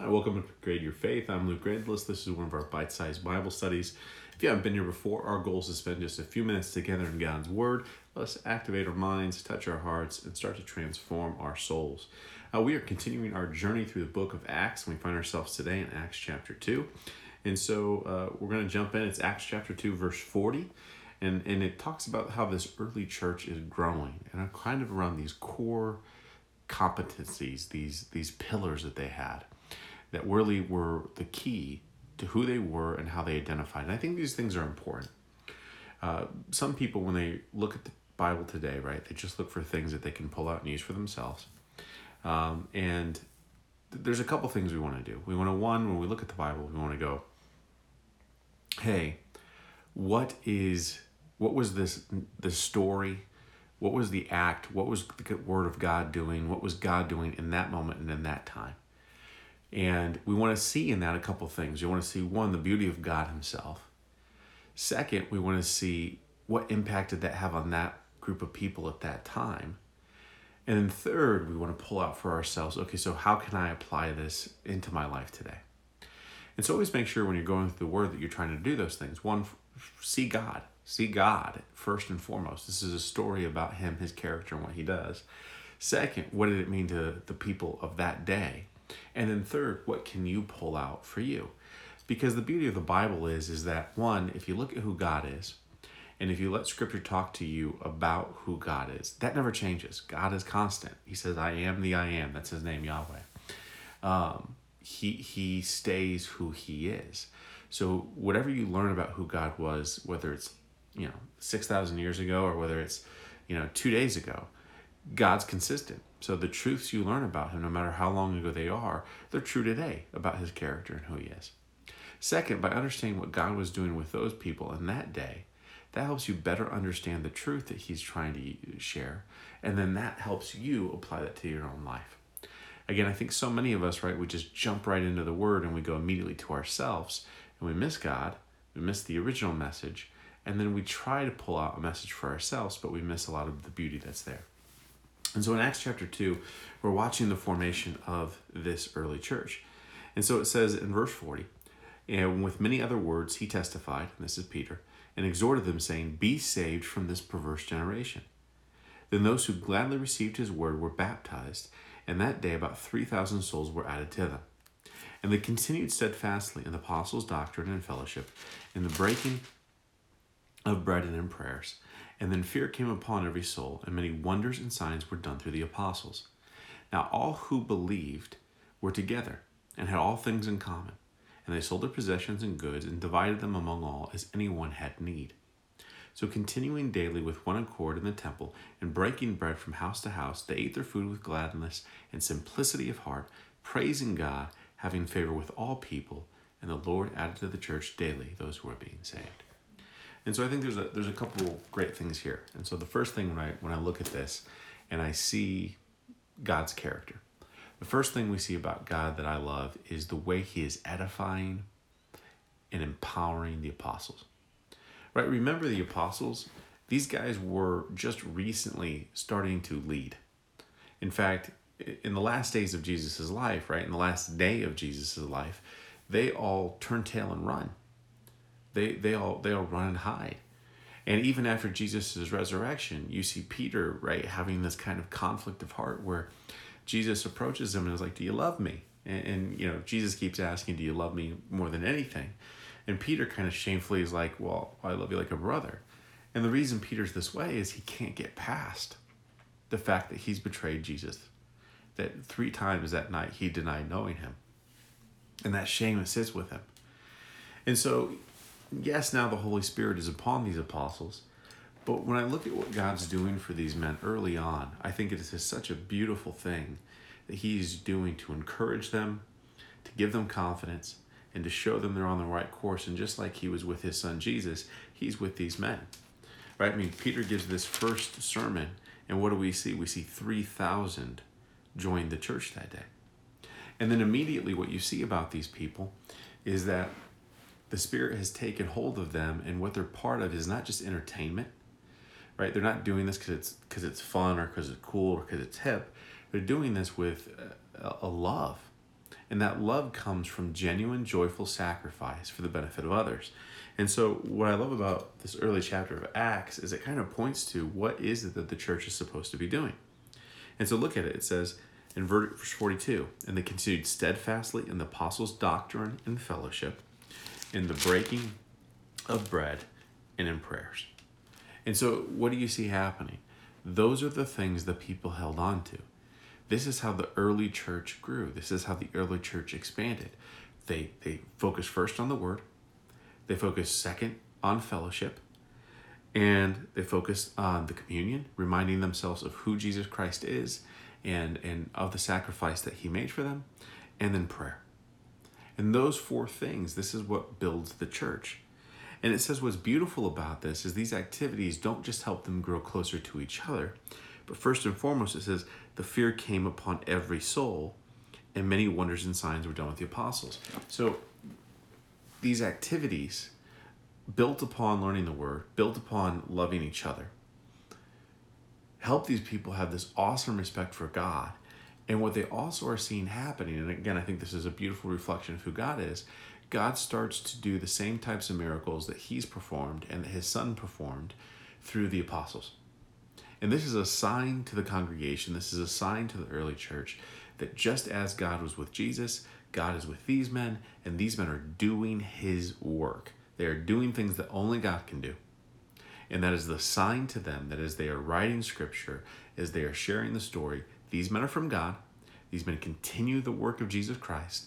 Hi, welcome to Grade Your Faith. I'm Luke Grandless. This is one of our bite sized Bible studies. If you haven't been here before, our goal is to spend just a few minutes together in God's Word. Let's activate our minds, touch our hearts, and start to transform our souls. Uh, we are continuing our journey through the book of Acts, and we find ourselves today in Acts chapter 2. And so uh, we're going to jump in. It's Acts chapter 2, verse 40. And, and it talks about how this early church is growing and kind of around these core competencies, these, these pillars that they had that really were the key to who they were and how they identified. And I think these things are important. Uh, some people, when they look at the Bible today, right, they just look for things that they can pull out and use for themselves. Um, and th- there's a couple things we want to do. We want to, one, when we look at the Bible, we want to go, hey, what is, what was this, the story? What was the act? What was the word of God doing? What was God doing in that moment and in that time? And we want to see in that a couple things. You want to see one, the beauty of God Himself. Second, we want to see what impact did that have on that group of people at that time. And then third, we want to pull out for ourselves okay, so how can I apply this into my life today? And so always make sure when you're going through the Word that you're trying to do those things. One, see God. See God first and foremost. This is a story about Him, His character, and what He does. Second, what did it mean to the people of that day? And then third, what can you pull out for you? Because the beauty of the Bible is is that one, if you look at who God is, and if you let scripture talk to you about who God is, that never changes. God is constant. He says, I am the I am. That's his name, Yahweh. Um, he, he stays who he is. So whatever you learn about who God was, whether it's, you know, 6,000 years ago or whether it's, you know, two days ago, God's consistent. So the truths you learn about him, no matter how long ago they are, they're true today about his character and who he is. Second, by understanding what God was doing with those people in that day, that helps you better understand the truth that he's trying to share. And then that helps you apply that to your own life. Again, I think so many of us, right, we just jump right into the word and we go immediately to ourselves and we miss God, we miss the original message, and then we try to pull out a message for ourselves, but we miss a lot of the beauty that's there. And so in Acts chapter 2, we're watching the formation of this early church. And so it says in verse 40, and with many other words he testified, and this is Peter, and exhorted them, saying, Be saved from this perverse generation. Then those who gladly received his word were baptized, and that day about 3,000 souls were added to them. And they continued steadfastly in the apostles' doctrine and fellowship, in the breaking of bread and in prayers. And then fear came upon every soul, and many wonders and signs were done through the apostles. Now all who believed were together, and had all things in common. And they sold their possessions and goods, and divided them among all as anyone had need. So continuing daily with one accord in the temple, and breaking bread from house to house, they ate their food with gladness and simplicity of heart, praising God, having favor with all people, and the Lord added to the church daily those who were being saved. And so I think there's a there's a couple great things here. And so the first thing when I when I look at this and I see God's character, the first thing we see about God that I love is the way he is edifying and empowering the apostles. Right? Remember the apostles? These guys were just recently starting to lead. In fact, in the last days of Jesus' life, right? In the last day of Jesus' life, they all turn tail and run they they all they all run and hide. And even after Jesus' resurrection, you see Peter, right, having this kind of conflict of heart where Jesus approaches him and is like, Do you love me? And, and, you know, Jesus keeps asking, Do you love me more than anything? And Peter kind of shamefully is like, Well, I love you like a brother. And the reason Peter's this way is he can't get past the fact that he's betrayed Jesus. That three times that night he denied knowing him. And that shame sits with him. And so yes, now the Holy Spirit is upon these apostles, but when I look at what God's doing for these men early on, I think it is such a beautiful thing that He's doing to encourage them, to give them confidence, and to show them they're on the right course. And just like He was with His Son Jesus, He's with these men. Right? I mean, Peter gives this first sermon, and what do we see? We see 3,000 join the church that day. And then immediately, what you see about these people is that the Spirit has taken hold of them, and what they're part of is not just entertainment, right? They're not doing this because it's because it's fun or because it's cool or because it's hip. They're doing this with a, a love And that love comes from genuine, joyful sacrifice for the benefit of others. And so, what I love about this early chapter of Acts is it kind of points to what is it that the church is supposed to be doing. And so, look at it. It says in verse 42 and they continued steadfastly in the apostles' doctrine and fellowship, in the breaking of bread, and in prayers. And so, what do you see happening? Those are the things that people held on to. This is how the early church grew. This is how the early church expanded. They they focused first on the word, they focused second on fellowship, and they focused on the communion, reminding themselves of who Jesus Christ is and and of the sacrifice that he made for them, and then prayer. And those four things, this is what builds the church. And it says what's beautiful about this is these activities don't just help them grow closer to each other, but first and foremost, it says the fear came upon every soul, and many wonders and signs were done with the apostles. So these activities, built upon learning the word, built upon loving each other, help these people have this awesome respect for God. And what they also are seeing happening, and again, I think this is a beautiful reflection of who God is, God starts to do the same types of miracles that He's performed and that His Son performed through the apostles. And this is a sign to the congregation, this is a sign to the early church that just as God was with Jesus, God is with these men, and these men are doing His work. They are doing things that only God can do. And that is the sign to them that as they are writing scripture, as they are sharing the story, these men are from God. These men continue the work of Jesus Christ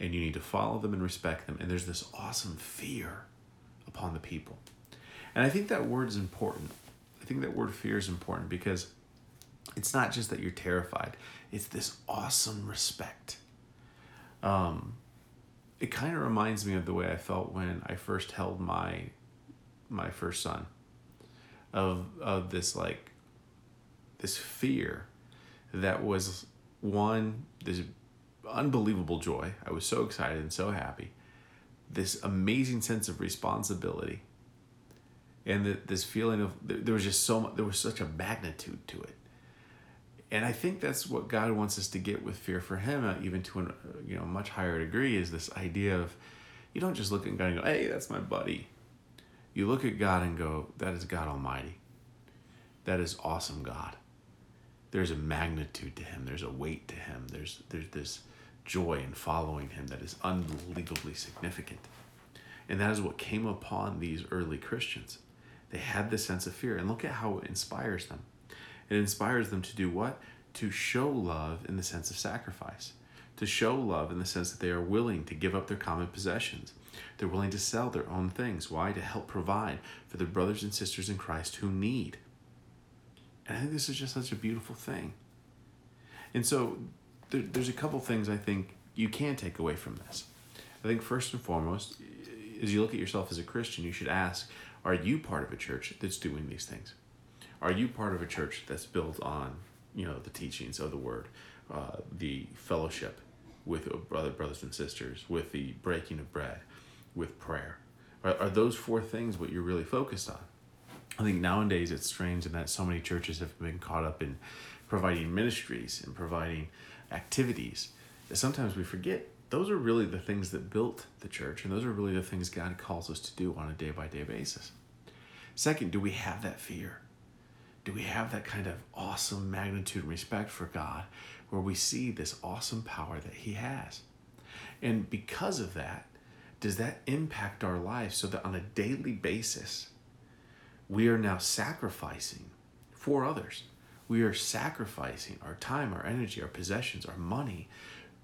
and you need to follow them and respect them. And there's this awesome fear upon the people. And I think that word is important. I think that word fear is important because it's not just that you're terrified, it's this awesome respect. Um, it kind of reminds me of the way I felt when I first held my my first son of of this like this fear that was one this unbelievable joy. I was so excited and so happy. This amazing sense of responsibility. And this feeling of there was just so much, there was such a magnitude to it. And I think that's what God wants us to get with fear for Him, uh, even to a you know much higher degree, is this idea of you don't just look at God and go, "Hey, that's my buddy." You look at God and go, "That is God Almighty. That is awesome God." There's a magnitude to Him. There's a weight to Him. There's there's this joy in following him that is unbelievably significant. And that is what came upon these early Christians. They had this sense of fear. And look at how it inspires them. It inspires them to do what? To show love in the sense of sacrifice. To show love in the sense that they are willing to give up their common possessions. They're willing to sell their own things. Why? To help provide for their brothers and sisters in Christ who need. And I think this is just such a beautiful thing. And so there, there's a couple things I think you can take away from this. I think first and foremost, as you look at yourself as a Christian, you should ask, are you part of a church that's doing these things? Are you part of a church that's built on, you know, the teachings of the word, uh, the fellowship with other brothers and sisters, with the breaking of bread, with prayer? Are, are those four things what you're really focused on? I think nowadays it's strange in that so many churches have been caught up in providing ministries and providing activities that sometimes we forget those are really the things that built the church and those are really the things God calls us to do on a day by day basis. Second, do we have that fear? Do we have that kind of awesome magnitude and respect for God where we see this awesome power that He has? And because of that, does that impact our lives so that on a daily basis, we are now sacrificing for others? we are sacrificing our time, our energy, our possessions, our money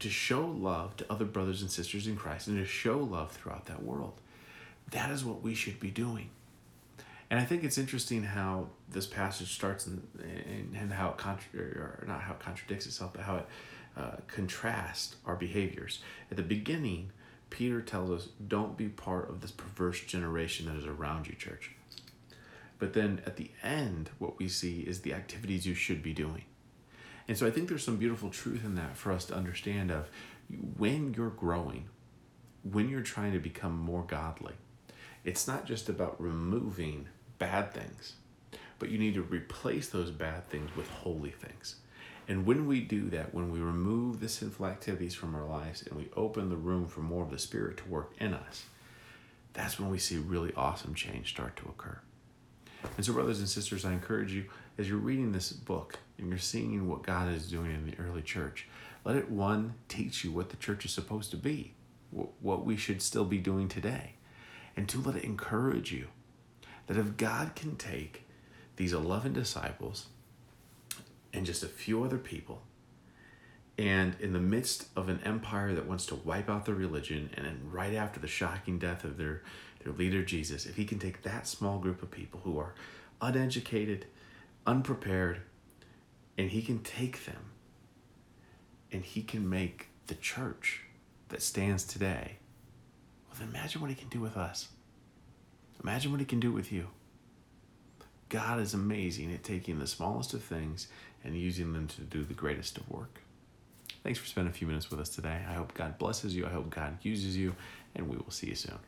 to show love to other brothers and sisters in Christ and to show love throughout that world. That is what we should be doing. And I think it's interesting how this passage starts and, and, how it contra- or not how it contradicts itself, but how it uh, contrasts our behaviors. At the beginning, Peter tells us, "Don't be part of this perverse generation that is around you, church." But then at the end, what we see is the activities you should be doing. And so I think there's some beautiful truth in that for us to understand of when you're growing, when you're trying to become more godly, it's not just about removing bad things, but you need to replace those bad things with holy things. And when we do that, when we remove the sinful activities from our lives and we open the room for more of the Spirit to work in us, that's when we see really awesome change start to occur. And so, brothers and sisters, I encourage you as you're reading this book and you're seeing what God is doing in the early church, let it one teach you what the church is supposed to be, what we should still be doing today, and two, let it encourage you that if God can take these 11 disciples and just a few other people, and in the midst of an empire that wants to wipe out their religion, and then right after the shocking death of their, their leader Jesus, if he can take that small group of people who are uneducated, unprepared, and he can take them and he can make the church that stands today, well, then imagine what he can do with us. Imagine what he can do with you. God is amazing at taking the smallest of things and using them to do the greatest of work. Thanks for spending a few minutes with us today. I hope God blesses you. I hope God uses you, and we will see you soon.